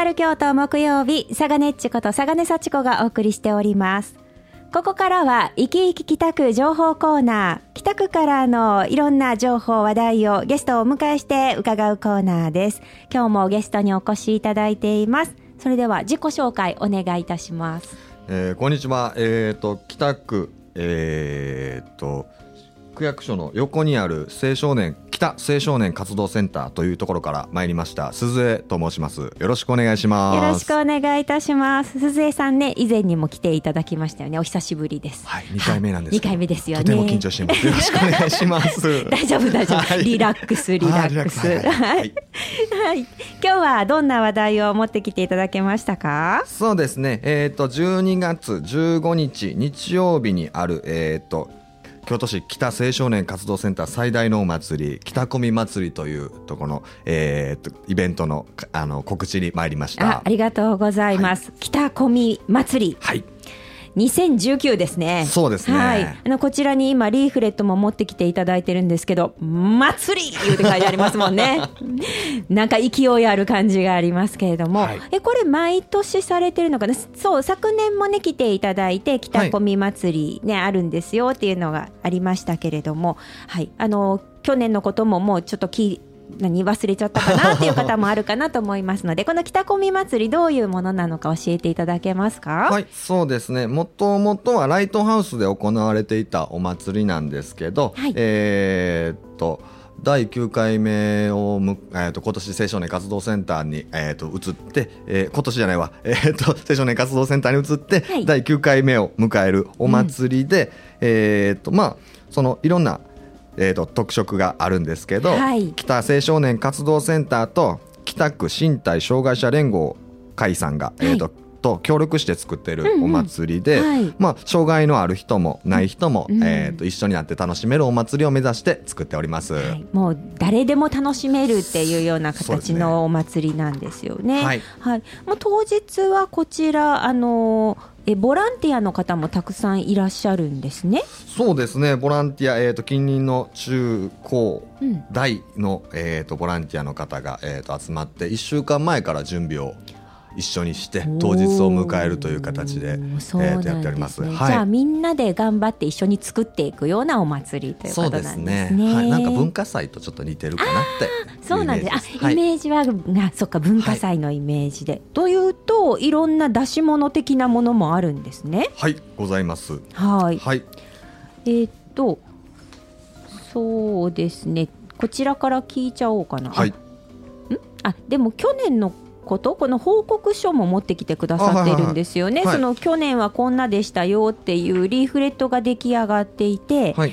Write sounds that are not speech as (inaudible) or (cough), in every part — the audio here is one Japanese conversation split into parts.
カル京都木曜日、佐賀ねっちこと佐賀根幸子がお送りしております。ここからは、生き生き北区情報コーナー。北区からのいろんな情報、話題をゲストをお迎えして伺うコーナーです。今日もゲストにお越しいただいています。それでは自己紹介お願いいたします。えーこんにちは。えっ、と北区えっ、と区役所の横にある青少年北青少年活動センターというところから参りました鈴江と申します。よろしくお願いします。よろしくお願いいたします。鈴江さんね、以前にも来ていただきましたよね。お久しぶりです。はい、二回目なんですけど。2回目ですよね。とても緊張しています。よろしくお願いします。(laughs) 大丈夫大丈夫、はいリラックスリラックスはいはいはいはいはい今日はどんな話題を持ってきていただけましたか？そうですね。えっ、と12月15日日曜日にあるえっ、と京都市北青少年活動センター最大のお祭り北込み祭りというところのえっ、とイベントのかあの告知に参りました。あありがとうございます、北込み祭りはい。2019ですね。そうですね。はい。あのこちらに今リーフレットも持ってきていただいてるんですけど祭り!言うて書いてありますもんね。(laughs) なんか勢いある感じがありますけれども、はい。えこれ毎年されてるのかな？そう昨年もね来ていただいて北込み祭りね、あるんですよっていうのがありましたけれども。はい。あの去年のことももうちょっとき何忘れちゃったかなっていう方もあるかなと思いますのでこの北込み祭りどういうものなのか教えていただけますか？はい、そうですね。もともとはライトハウスで行われていたお祭りなんですけど、はいえーっと。第9回目をむ、えー、と今年青少年活動センターに、えー、と移って、えー今年じゃないわ、えー、と (laughs) 青少年活動センターに移って、はい第9回目を迎えるお祭りで、えーとまあ、そのいろんな、えー、と特色があるんですけど、はい。北青少年活動センターと北区身体障害者連合会さんが、えーとと協力して作ってるお祭りで、うんうんはい。まあ、障害のある人もない人も、うん。えー、と一緒になって楽しめるお祭りを目指して作っております。はい、もう誰でも楽しめるっていうような形のお祭りなんですよね。はい。もう当日はこちらあのえボランティアの方もたくさんいらっしゃるんですね。そうですね。ボランティア、えー、と近隣の中高うん。大の、えー、とボランティアの方が、えー、と集まって1週間前から準備を一緒にして当日を迎えるという形で、えおーやっております。はいじゃあみんなで頑張って一緒に作っていくようなお祭りということなんですね。はい、なんか文化祭とちょっと似てるかなってそうなんです。あ、イメージはいイメージは、が、そっか、文化祭のイメージで。というと、いろんな出し物的なものもあるんですね。はい、ございます。はい。はい、えーっと、そうですね。こちらから聞いちゃおうかな。はい、あ、でも去年のこと、この報告書も持ってきてくださっているんですよね。あはいはいはい。その去年はこんなでしたよっていうリーフレットが出来上がっていて、はい、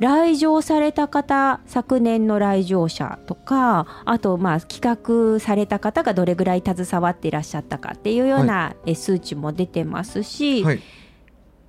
来場された方昨年の来場者とかあとまあ企画された方がどれぐらい携わっていらっしゃったかっていうようなえ数値も出てますし、はい、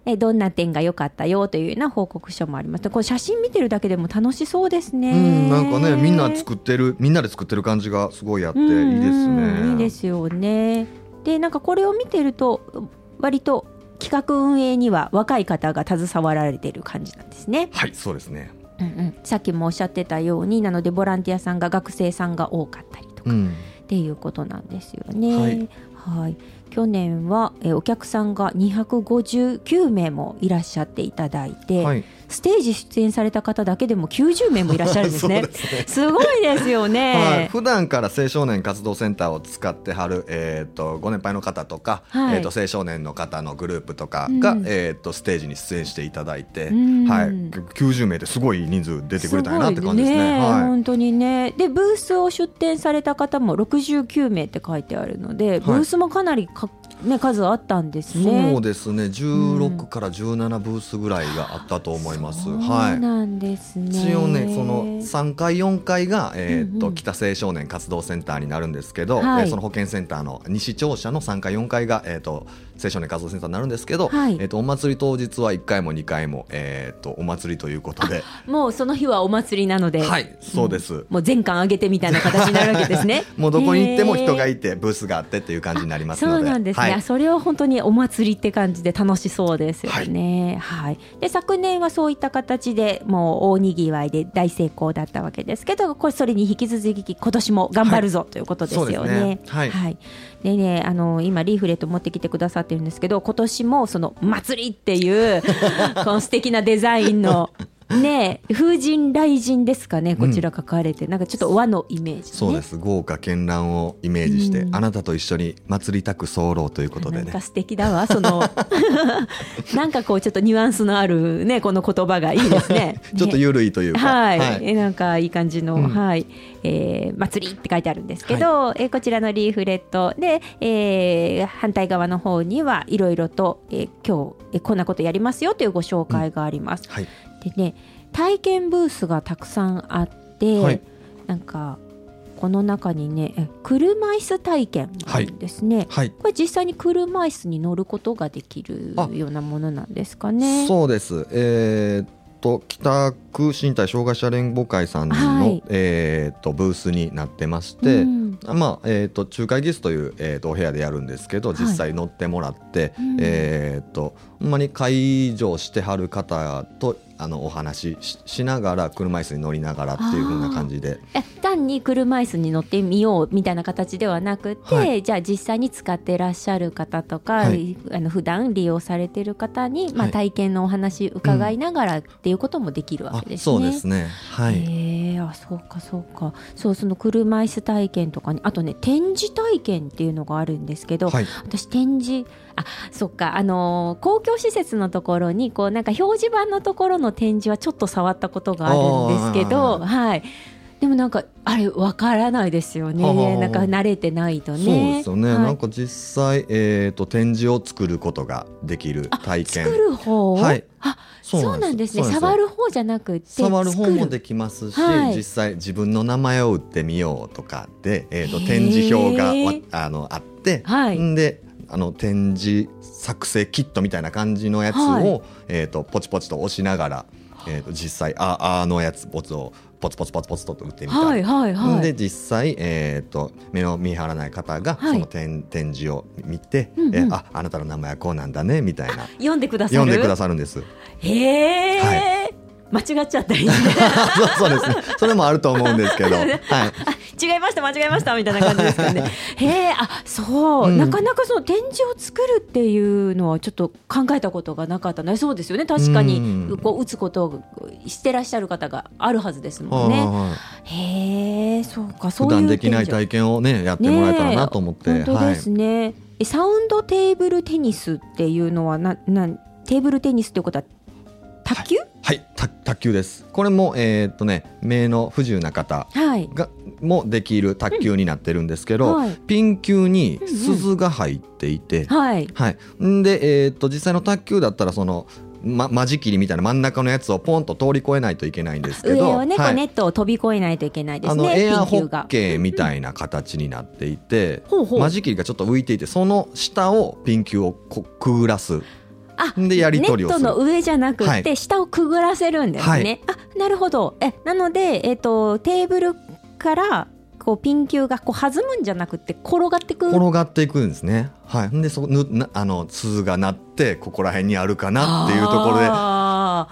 えどんな点が良かったよというような報告書もありますこれ写真見てるだけでも楽しそうですね。うん、なんかね、みんな作ってる、みんなで作ってる感じがすごいあって、いいですうんね。いいですよね。でなんかこれを見てると割と企画運営には若い方が携わられている感じなんですね。はい、そうですね。うんうん、さっきもおっしゃってたようになのでボランティアさんが学生さんが多かったりとかうん、っていうことなんですよね。はいはい去年は、えお客さんが259名もいらっしゃっていただいて、はい、ステージ出演された方だけでも90名もいらっしゃるんですね。(laughs) すね。すごいですよね。はい、普段から青少年活動センターを使ってはる、えー、とご年配の方とか、はい。えー、と青少年の方のグループとかが、うん。えー、とステージに出演していただいて、うん。はい、90名ですごい人数出てくれたんやなって感じですね。ごいはい。本当にね。でブースを出展された方も69名って書いてあるので、ブースもかなりか、ね、数あったんですね。そうですね16から17ブースぐらいがあったと思います。そうはいなんですね。一応ねその3階4階が、えーとうんうん北青少年活動センターになるんですけど、はいえーその保健センターの西庁舎の3階4階が、えー、と青少年活動センターになるんですけど、はい。えっとお祭り当日は1回も2回も、えっとお祭りということで。もうその日はお祭りなので、はいそうです、もう全館上げてみたいな形になるわけですね。(laughs) もうどこに行っても人がいいてブースがあってっていう感じになりますそうのでなんですね、はい。あそれは本当にお祭りって感じで楽しそうですよね。はい、で昨年はそういった形でもう大にぎわいで大成功だったわけですけどこれそれに引き続き今年も頑張るぞということですよね。そうですね。はい。でねあの今リーフレット持ってきてくださっててるんですけど今年もその祭りっていうこの素敵なデザインの (laughs) ね風神雷神ですかねこちら書かれて、なんかちょっと和のイメージ、ね、そうです。豪華絢爛をイメージして、うん。あなたと一緒に祭りたく候ということでね。なんか素敵だわその。(laughs) なんかこうちょっとニュアンスのあるねこの言葉がいいですね。(laughs) ちょっとね緩いというか、はい、はい。えなんかいい感じの、うん。はい、えー祭りって書いてあるんですけど、えーこちらのリーフレットで、えー反対側の方にはいろいろと、えー今日、えーこんなことやりますよというご紹介があります。はいでね体験ブースがたくさんあって、はい。なんかこの中にねえ車椅子体験ですね。はい。これ実際に車椅子に乗ることができるあようなものなんですかね。そうです。えーっと北区身体障害者連合会さんの、はい。えーっとブースになってまして、うん。まあえー、と仲介ギスという、えー、とお部屋でやるんですけどはい。実際乗ってもらって、うん。えー、とほんまに介助してはる方とあのお話しししながら車椅子に乗りながらっていう風な感じで。え単に車椅子に乗ってみようみたいな形ではなくて、はい。じゃあ実際に使ってらっしゃる方とか、はい。あの普段利用されてる方に、まあ、はい。体験のお話伺いながらっていうこともできるわあけですね。そうですね。はい、へえあそうかそうか。そうその車椅子体験とかにあとね展示体験っていうのがあるんですけど、はい。私展示あそっか。あのー公共施設のところにこうなんか表示板のところの展示はちょっと触ったことがあるんですけどはいでもなんかあれわからないですよね。なんか慣れてないとね。そうですよね、はい。なんか実際、えー、と展示を作ることができるあ体験。作る方、はい。あそうなんです。ね。触る方じゃなくて触る方も作できますし、はい。実際自分の名前を打ってみようとかで、えー、とへー。展示表がわあのあって、はい。んであの展示作成キットみたいな感じのやつを、はい。えー、とポチポチと押しながら、えー、と実際ああのやつボツをポツポツポツポツと打ってみたり、はいはいはい。で実際、えー、と目の見張らない方がはい。その展,、展示を見て、うんうん。えーああなたの名前はこうなんだねみたいな。読んでくださる。読んでくださるんです。へえ、は間違っちゃったりね。(laughs) そうそうですね。それもあると思うんですけど、(laughs) はい。あ違いました間違えましたみたいな感じですかね。(laughs) へえあそう、うん。なかなかその展示を作るっていうのはちょっと考えたことがなかったねそうですよね。確かにうん。こう打つことをしてらっしゃる方があるはずですもんね。はいはい。はいへえそうかそういう普段できない体験をねやってもらえたらなと思って、ねえ本当ですね、えサウンドテーブルテニスっていうのはななんテーブルテニスっていうことは卓球？はい、た卓球です。これもえーっとね目の不自由な方はい。がもできる卓球になってるんですけど、うんはい。ピン球にうんうん。鈴が入っていて、はい。はい。んでえーっと実際の卓球だったらそのま間仕切りみたいな真ん中のやつをポンと通り越えないといけないんですけど、上をね、こはい。うネットを飛び越えないといけないですあのねエアホッケーみたいな形になっていて、ほうほう。間仕切りがちょっと浮いていてその下をピン球をこくぐらす。あでやり取りをする。ネットの上じゃなくてはい。下をくぐらせるんですね、あなるほど。えなので、えっとテーブルからこうピン球がこう弾むんじゃなくて転がってく？転がっていくんですね。はい、んでそこぬなあの鈴が鳴ってここら辺にあるかなっていうところで、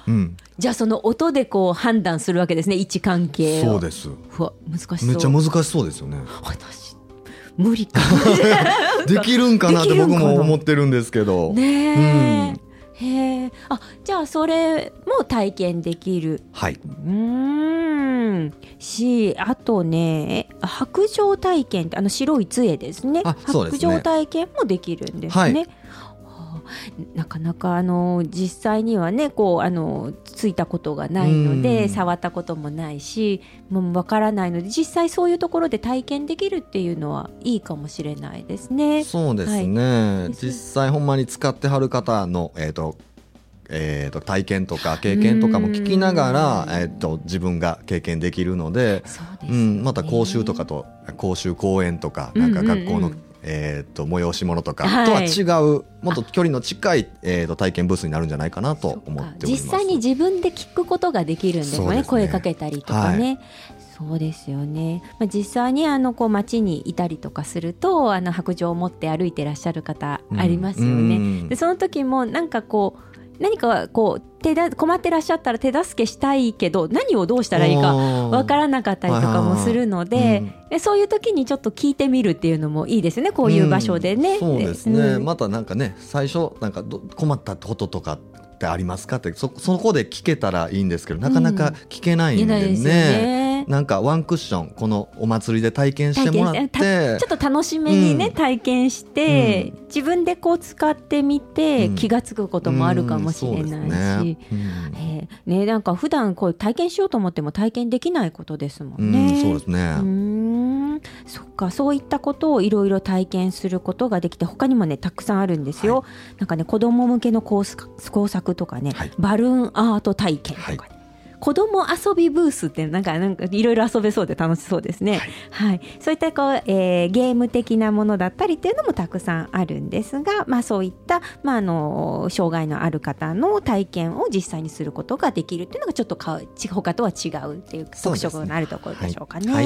うん、じゃあその音でこう判断するわけですね位置関係を。そうです。うわ難しそう。めっちゃ難しそうですよね。私無理か (laughs) できるんかなって僕も思ってるんですけど。ねえ、へえあじゃあそれも体験できる。はい。うーん。しあとね白状体験ってあの白い杖ですね。ね。白状体験もできるんですね。はい。はあなかなかあの実際にはねこうあのついたことがないのうでん触ったこともないしもうわからないので実際そういうところで体験できるっていうのはいいかもしれないですね。そうですね。はい実際ほんまに使ってはる方のえっ、と。えー、と体験とか経験とかも聞きながら、うんえー、と自分が経験できるので、ねうん、また講習とかと講習講演とかなんか学校のえー、と催し物とかはい。とは違う、もっと距離の近い、えー、と体験ブースになるんじゃないかなと思っております。実際に自分で聞くことができるんですよね。ね。声かけたりとかね。そうですよね、まあ、実際にあのこう街にいたりとかするとあの白状を持って歩いてらっしゃる方うんありますよね。うん。でその時もなんかこう何かこう手だ困ってらっしゃったら手助けしたいけど何をどうしたらいいかわからなかったりとかもするので,、でそういう時にちょっと聞いてみるっていうのもいいですねこういう場所でね。うんそうですね、うん。またなんかね最初なんかど困ったこととかってありますか？ってそそこで聞けたらいいんですけどなかなか聞けないんで言えないですよね,、ね。なんかワンクッションこのお祭りで体験してもらって。ちょっと楽しめにね、うん。体験して、自分でこう使ってみて、うん。気が付くこともあるかもしれないし。うねうんえーね、なんか普段こう体験しようと思っても体験できないことですもうんんね。そうですね、うーん。そっかそういったことをいろいろ体験することができて他にもねたくさんあるんですよ、なんかね子供向けの工作工作とかね、はい。バルーンアート体験とかね、はい子供遊びブースってなんかなんかいろいろ遊べそうで楽しそうですね。はい、そういったこう、えーゲーム的なものだったりっていうのもたくさんあるんですが、まあそういったまああの障害のある方の体験を実際にすることができるっていうのがちょっとかち他とは違うっていう特色のあるところでしょうかね。は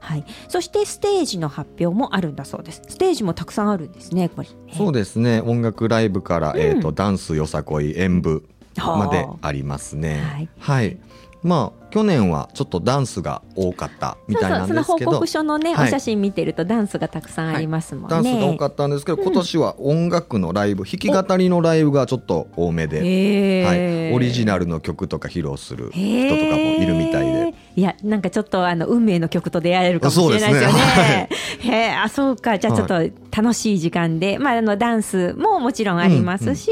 はいい、そしてステージの発表もあるんだそうです。ステージもたくさんあるんですね。これね。そうですね音楽ライブから、えー、うんとダンスよさこい演舞まであ。りますね。はい。まあ去年はちょっとダンスが多かったみたいなんそうそうそのですけど報告書のね、はい。お写真見てるとダンスがたくさんありますもんね。ダンスが多かったんですけど、今年は音楽のライブ弾き語りのライブがちょっと多めで、はい、オリジナルの曲とか披露する人とかもいるみたいで。いやなんかちょっとあの運命の曲と出会えるかもしれないですよそうね。へえあそうか。じゃあちょっと楽しい時間で、まああのダンスももちろんありますし、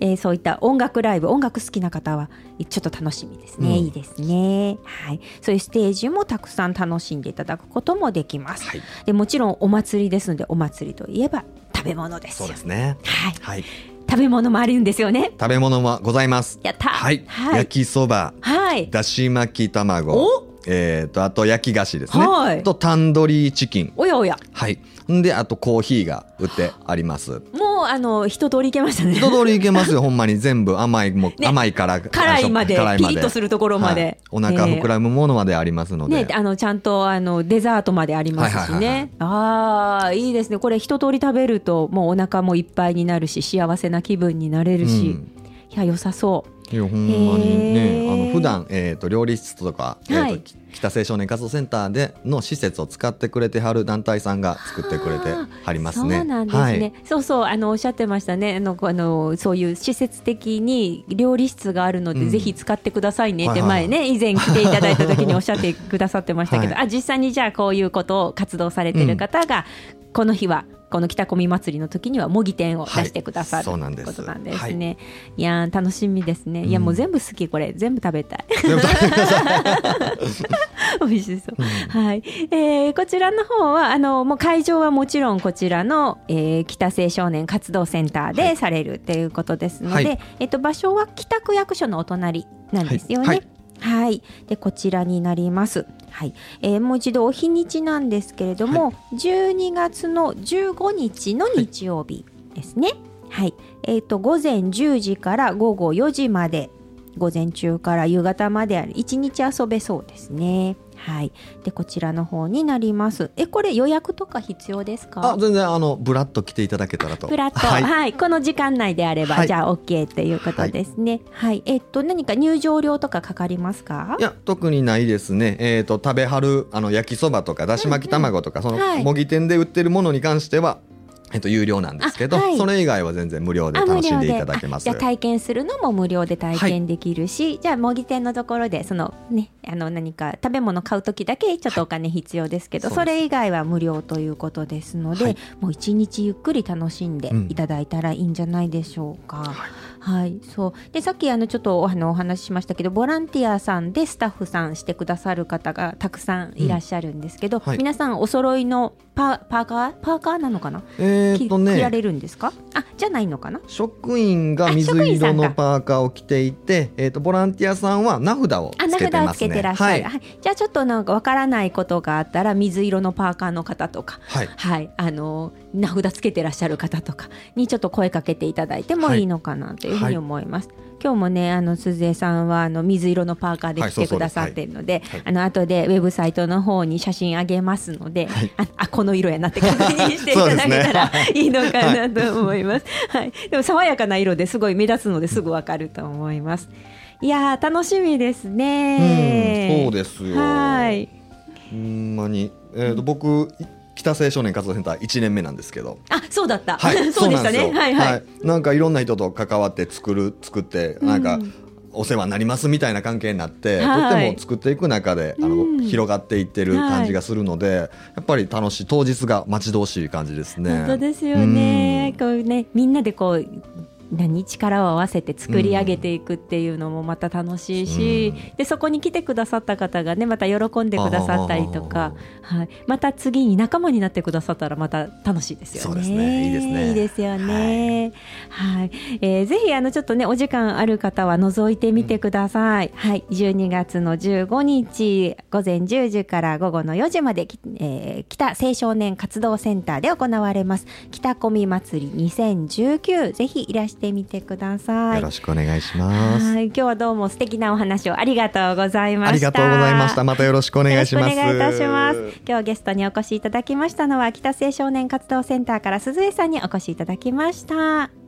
えーそういった音楽ライブ音楽好きな方はちょっと楽しみですね、うん。いいですね。はい。そういうステージもたくさん楽しんでいただくこともできます。はい。でもちろんお祭りですのでお祭りといえば食べ物ですよ。そうですね。はい。はい。食べ物もあるんですよね。食べ物はございます。やった。はい、はい。焼きそばはい。だし巻き卵お。えー、とあと焼き菓子ですね、はい。とタンドリーチキン。おやおや。はい。んであとコーヒーが売ってあります。もうあの一通りいけましたね。一通りいけますよほんまに全部甘いも、(laughs) ね。甘いから辛いまで辛ピリッとするところまで。はい。お腹膨らむものまでありますので、ね、あのちゃんとあのデザートまでありますしはいはいはい。ね。ああ、いいですね。これ一通り食べるともうお腹もいっぱいになるし、幸せな気分になれるし、うん。いや良さそう。いやほんまにねあの普段えっ、と料理室とか、えーとはい北青少年活動センターでの施設を使ってくれてはる団体さんが作ってくれてはりますね。そうなんですね。はい。そうそうあのおっしゃってましたね。あのこあのそういう施設的に料理室があるので、うん。ぜひ使ってくださいねってはいはい。前ね。以前来ていただいた時におっしゃってくださってましたけど、(laughs) はい。あ実際にじゃあこういうことを活動されてる方が、この日はこの北込み祭りの時には模擬店を出してくださる、はいそうなんですということなんですね。い、やー楽しみですね。いやもう全部好きこれ全部食べたい。(laughs) 美味しそう。はい、えーこちらの方はあのもう会場はもちろんこちらの、えー北青少年活動センターでされるということですので、はいえっと場所は北区役所のお隣なんですよね。ははいい、でこちらになります。はい、えーもう一度お日にちなんですけれども、12月の15日の日曜日ですね。はい、えっ、と午前10時から午後4時まで午前中から夕方まである一日遊べそうですね。はい。でこちらの方になります。えこれ予約とか必要ですあか？全然あのブラッと来ていただけたらと。フラット、ははいい、この時間内であれば、はいじゃあ OK ということですね。はい、えっと何か入場料とかかかりますか？い？や特にないですね、えー、と食べはるあの焼きそばとかだし巻き卵とか、そのはい模擬店で売ってるものに関しては、えっと有料なんですけど、あはい。それ以外は全然無料であ楽しんでいただけます。あじゃあ体験するのも無料で体験できるし、じゃあ模擬店のところでそのねあの何か食べ物買う時だけちょっとお金必要ですけど、はい。それ以外は無料ということですので、はい。もう一日ゆっくり楽しんでいただいたらいいんじゃないでしょうか。はい、そう。でさっきあのちょっとあのお話ししましたけどボランティアさんでスタッフさんしてくださる方がたくさんいらっしゃるんですけど、うんはい。皆さんお揃いのパパーカーパーカーなのかな、えーっとき着らねれるんですか？あじゃないのかな？職員が水色のパーカーを着ていて、えー、とボランティアさんは名札をつけてますね。けてらっしゃる、はい、はい。じゃあちょっとなんかわからないことがあったら水色のパーカーの方とか。はい、はい、あの名札つけてらっしゃる方とかにちょっと声かけていただいてもいいのかなというふうに思います。今日もね、あの鈴江さんはあの水色のパーカーで来てくださってるので、はいあの後でウェブサイトの方に写真あげますので、はいああこの色やなって確認していただけたらいいのかなと思います。はい、でも爽やかな色ですごい目立つのですぐわかると思います。いやー楽しみですね。うんそうですよはい。ほんまに、えーと僕北青少年活動センター1年目なんですけど、あ、そうだった。はい、(laughs) そうでしたね。なんですよはいはい。なんかいろんな人と関わって作る作ってなんか、うんお世話になりますみたいな関係になって、はいとっても作っていく中であの、うん広がっていってる感じがするので、やっぱり楽しい当日が待ち遠しい感じですね。本当ですよね。こうね、みんなでこう。何力を合わせて作り上げていくっていうのもまた楽しいし、でそこに来てくださった方がねまた喜んでくださったりとか、はい、また次に仲間になってくださったらまた楽しいですよね。そうですね。いいですね。いいですよね。はい、えーぜひあのちょっとねお時間ある方は覗いてみてください。はい、12月の15日午前10時から午後の4時まで、きえー北青少年活動センターで行われます。北込み祭り2019ぜひいらしてみてください。よろしくお願いします。はい、今日はどうも素敵なお話をありがとうございました。ありがとうございました。またよろしくお願いします。お願いいたします。今日ゲストにお越しいただきましたのは北青少年活動センターから鈴江さんにお越しいただきました。